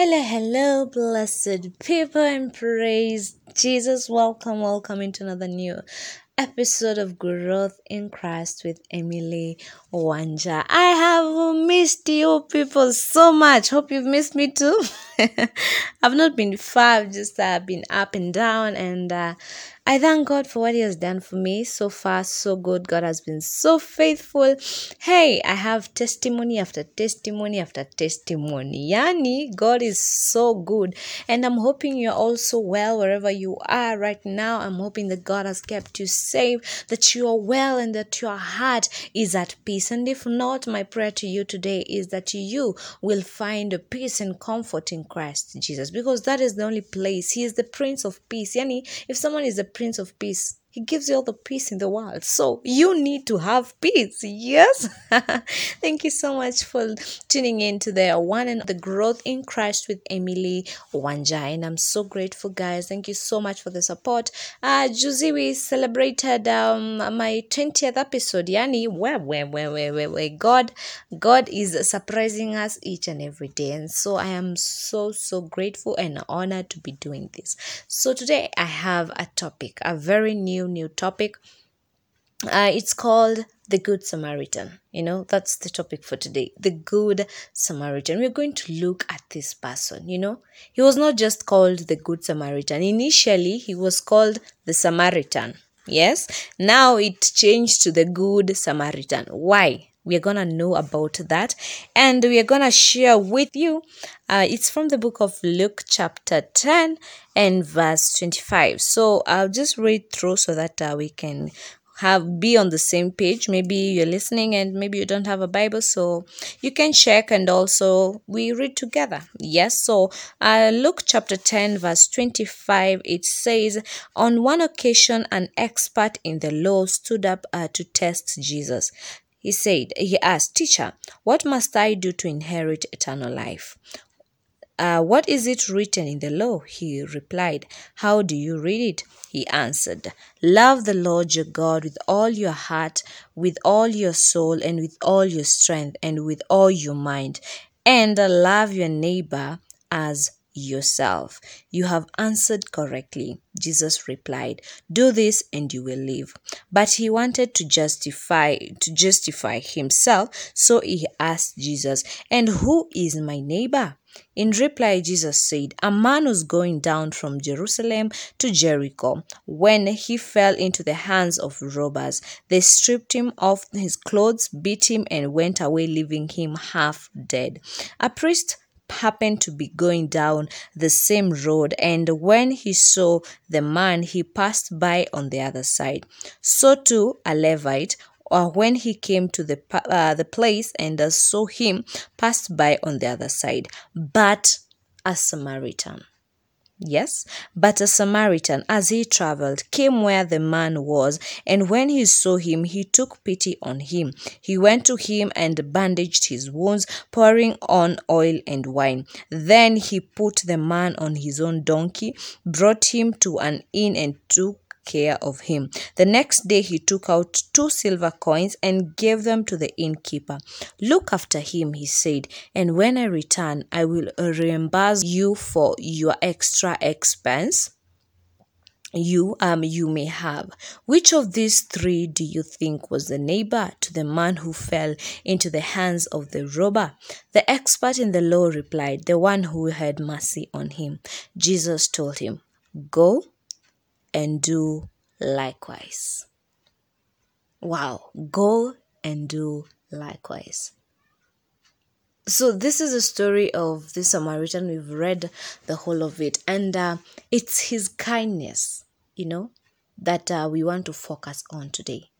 Hello, hello, blessed people, and praise Jesus. Welcome, welcome into another new episode of Growth in Christ with Emily Wanja. I have missed you people so much. Hope you've missed me too. I've not been far, I've just uh, been up and down, and uh, I thank God for what He has done for me so far. So good. God has been so faithful. Hey, I have testimony after testimony after testimony. Yani, God is so good, and I'm hoping you're also well wherever you are right now. I'm hoping that God has kept you safe, that you are well, and that your heart is at peace. And if not, my prayer to you today is that you will find peace and comfort in Christ Jesus, because that is the only place. He is the Prince of Peace. Yani, if someone is the Prince of Peace, he gives you all the peace in the world. So you need to have peace. Yes. Thank you so much for tuning in to the one and the growth in Christ with Emily Wanja. And I'm so grateful, guys. Thank you so much for the support. Uh Juicy, we celebrated um my 20th episode. Yani, where, where, where, where, where, where God, God is surprising us each and every day. And so I am so, so grateful and honored to be doing this. So today I have a topic, a very new, new new topic. Uh, it's called the Good Samaritan. You know, that's the topic for today. The Good Samaritan. We're going to look at this person. You know, he was not just called the Good Samaritan. Initially, he was called the Samaritan. Yes. Now it changed to the Good Samaritan. Why? We're going to know about that and we are going to share with you. Uh, it's from the book of Luke, chapter 10 and verse 25. So I'll just read through so that uh, we can have be on the same page maybe you're listening and maybe you don't have a bible so you can check and also we read together yes so uh, luke chapter 10 verse 25 it says on one occasion an expert in the law stood up uh, to test jesus he said he asked teacher what must i do to inherit eternal life uh, what is it written in the law? He replied. How do you read it? He answered, Love the Lord your God with all your heart, with all your soul, and with all your strength, and with all your mind, and love your neighbor as yourself. You have answered correctly. Jesus replied, Do this and you will live. But he wanted to justify to justify himself, so he asked Jesus, And who is my neighbor? In reply, Jesus said, A man was going down from Jerusalem to Jericho when he fell into the hands of robbers. They stripped him of his clothes, beat him, and went away, leaving him half dead. A priest happened to be going down the same road and when he saw the man he passed by on the other side. So too a levite or when he came to the uh, the place and saw him passed by on the other side. But a samaritan Yes, but a Samaritan, as he traveled, came where the man was, and when he saw him, he took pity on him. He went to him and bandaged his wounds, pouring on oil and wine. Then he put the man on his own donkey, brought him to an inn, and took care of him. The next day he took out two silver coins and gave them to the innkeeper. Look after him, he said, and when I return, I will reimburse you for your extra expense you um you may have which of these three do you think was the neighbor to the man who fell into the hands of the robber the expert in the law replied the one who had mercy on him jesus told him go and do likewise. Wow, go and do likewise. So, this is a story of the Samaritan. We've read the whole of it, and uh, it's his kindness, you know, that uh, we want to focus on today.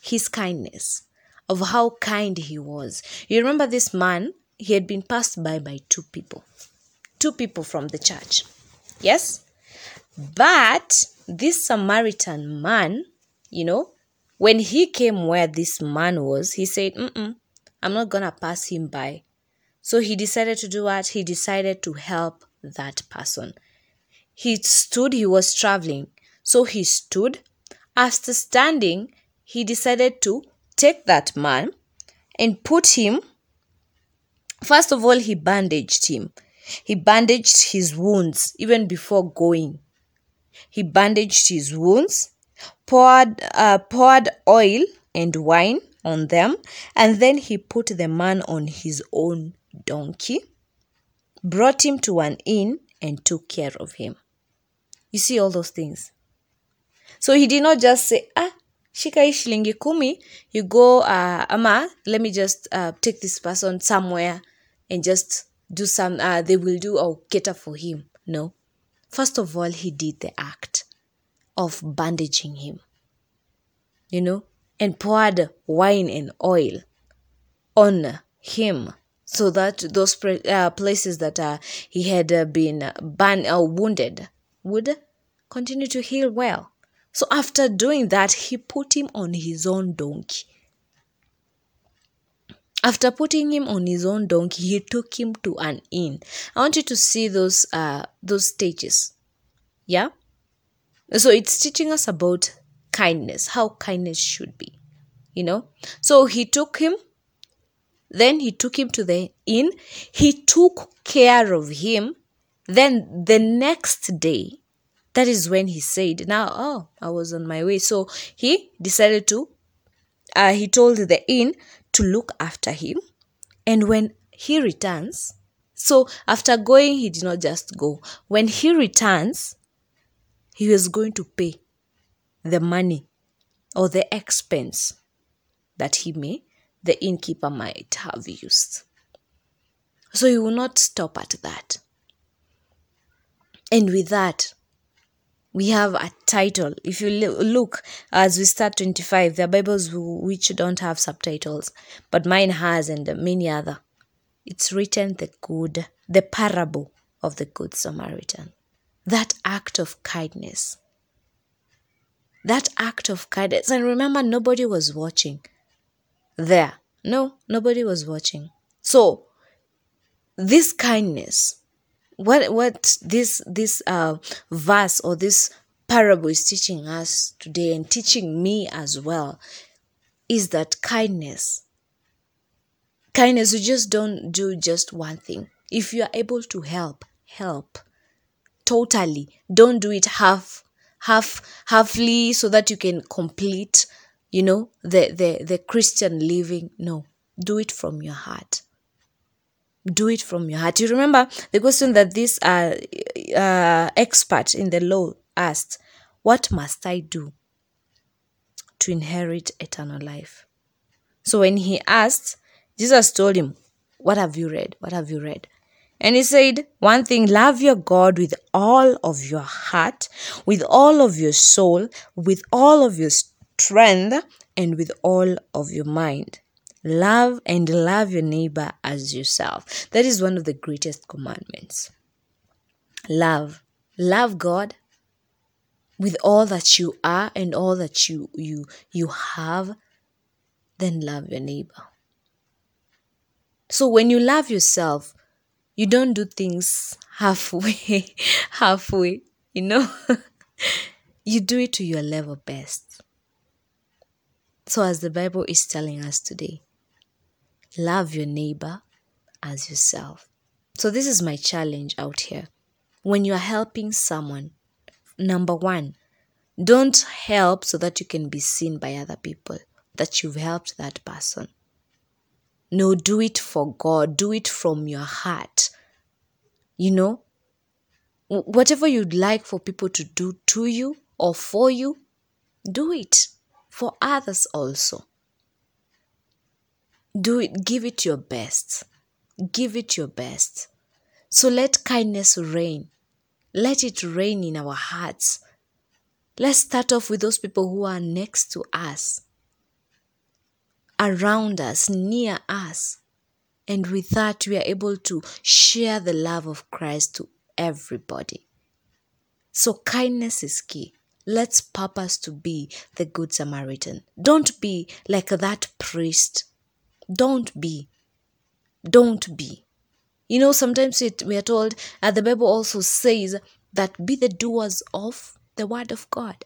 His kindness, of how kind he was. You remember this man, he had been passed by by two people, two people from the church. Yes? But this Samaritan man, you know, when he came where this man was, he said, Mm-mm, I'm not going to pass him by. So he decided to do what? He decided to help that person. He stood, he was traveling. So he stood. After standing, he decided to take that man and put him. First of all, he bandaged him. He bandaged his wounds even before going. He bandaged his wounds, poured, uh, poured oil and wine on them, and then he put the man on his own donkey, brought him to an inn, and took care of him. You see all those things. So he did not just say, ah, shika hii shilingi kumi, you go, uh, ama, let me just uh, take this person somewhere and just do some, uh, they will do or cater for him. No. First of all, he did the act of bandaging him, you know, and poured wine and oil on him so that those uh, places that uh, he had uh, been banned or wounded would continue to heal well. So after doing that, he put him on his own donkey. After putting him on his own donkey, he took him to an inn. I want you to see those uh those stages. Yeah? So it's teaching us about kindness, how kindness should be. You know? So he took him, then he took him to the inn, he took care of him. Then the next day, that is when he said, Now, oh, I was on my way. So he decided to, uh, he told the inn to look after him. And when he returns, so after going, he did not just go. When he returns, he was going to pay the money or the expense that he may, the innkeeper might have used. So he will not stop at that. And with that, we have a title. If you look as we start 25, there are Bibles which don't have subtitles, but mine has and many other. It's written the good, the parable of the Good Samaritan. That act of kindness. That act of kindness. And remember, nobody was watching there. No, nobody was watching. So, this kindness what what this this uh verse or this parable is teaching us today and teaching me as well is that kindness. Kindness you just don't do just one thing. If you are able to help help totally. Don't do it half half halfly so that you can complete you know the the the christian living. No do it from your heart do it from your heart. You remember the question that this uh, uh, expert in the law asked, What must I do to inherit eternal life? So when he asked, Jesus told him, What have you read? What have you read? And he said, One thing, love your God with all of your heart, with all of your soul, with all of your strength, and with all of your mind. Love and love your neighbor as yourself. That is one of the greatest commandments. Love. Love God with all that you are and all that you you you have, then love your neighbor. So when you love yourself, you don't do things halfway, halfway, you know? you do it to your level best. So as the Bible is telling us today, love your neighbor as yourself. So, this is my challenge out here. When you are helping someone, number one, don't help so that you can be seen by other people that you've helped that person. No, do it for God, do it from your heart. You know, whatever you'd like for people to do to you or for you, do it for others also do it give it your best. Give it your best. So let kindness reign. Let it reign in our hearts. Let's start off with those people who are next to us around us near us. And with that we are able to share the love of christ to everybody. So kindness is key. Let's purpose to be the good samaritan. Don't be like that priest don't be. Don't be. You know, sometimes it, we are told, and the Bible also says that be the doers of the word of God.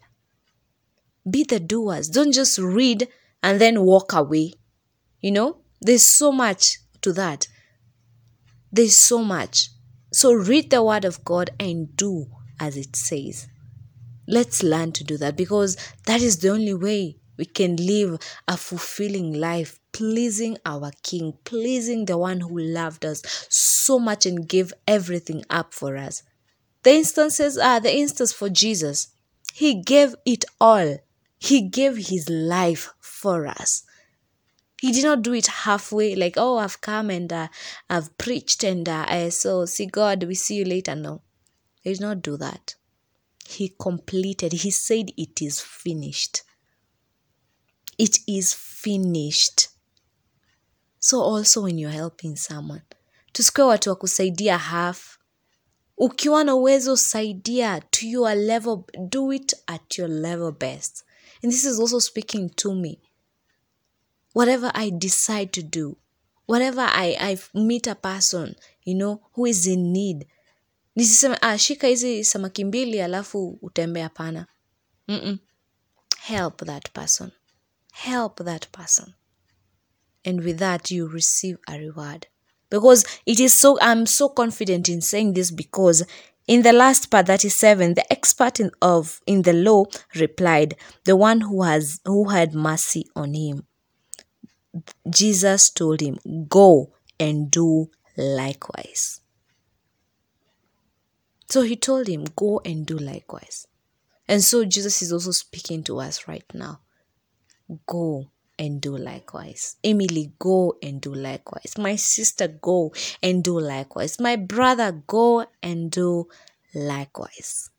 Be the doers. Don't just read and then walk away. You know, there's so much to that. There's so much. So read the word of God and do as it says. Let's learn to do that because that is the only way we can live a fulfilling life, pleasing our King, pleasing the one who loved us so much and gave everything up for us. The instances are the instance for Jesus. He gave it all. He gave his life for us. He did not do it halfway, like, oh, I've come and uh, I've preached and uh, I so see God, we see you later. No, he did not do that. He completed, he said, it is finished. It is finished. So also when you're helping someone, tusikuwe watu wa kusaidia half. Ukiwa na uwezo saidia to your level, do it at your level best. And this is also speaking to me. Whatever I decide to do, whatever I, I meet a person, you know, who is in need, nisiseme ah, shika hizi samaki mbili alafu utembea hapana. Mm-mm. Help that person. Help that person. And with that, you receive a reward. Because it is so, I'm so confident in saying this because in the last part, 37, the expert in, of in the law replied, the one who has who had mercy on him. Jesus told him, Go and do likewise. So he told him, Go and do likewise. And so Jesus is also speaking to us right now. Go and do likewise. Emily, go and do likewise. My sister, go and do likewise. My brother, go and do likewise.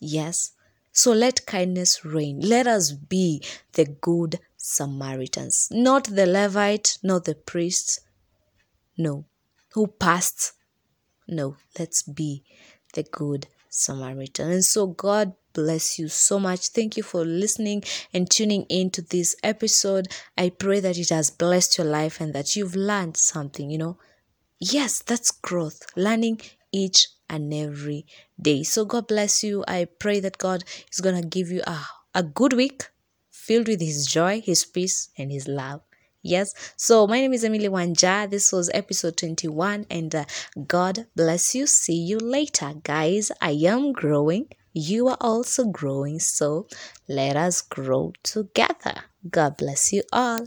Yes. So let kindness reign. Let us be the good Samaritans, not the Levite, not the priest. No. Who passed? No. Let's be the good Samaritan. And so God bless you so much. Thank you for listening and tuning in to this episode. I pray that it has blessed your life and that you've learned something, you know. Yes, that's growth, learning each and every day. So God bless you. I pray that God is going to give you a, a good week filled with His joy, His peace, and His love. Yes. So my name is Emily Wanja. This was episode 21 and uh, God bless you. See you later, guys. I am growing. You are also growing. So let us grow together. God bless you all.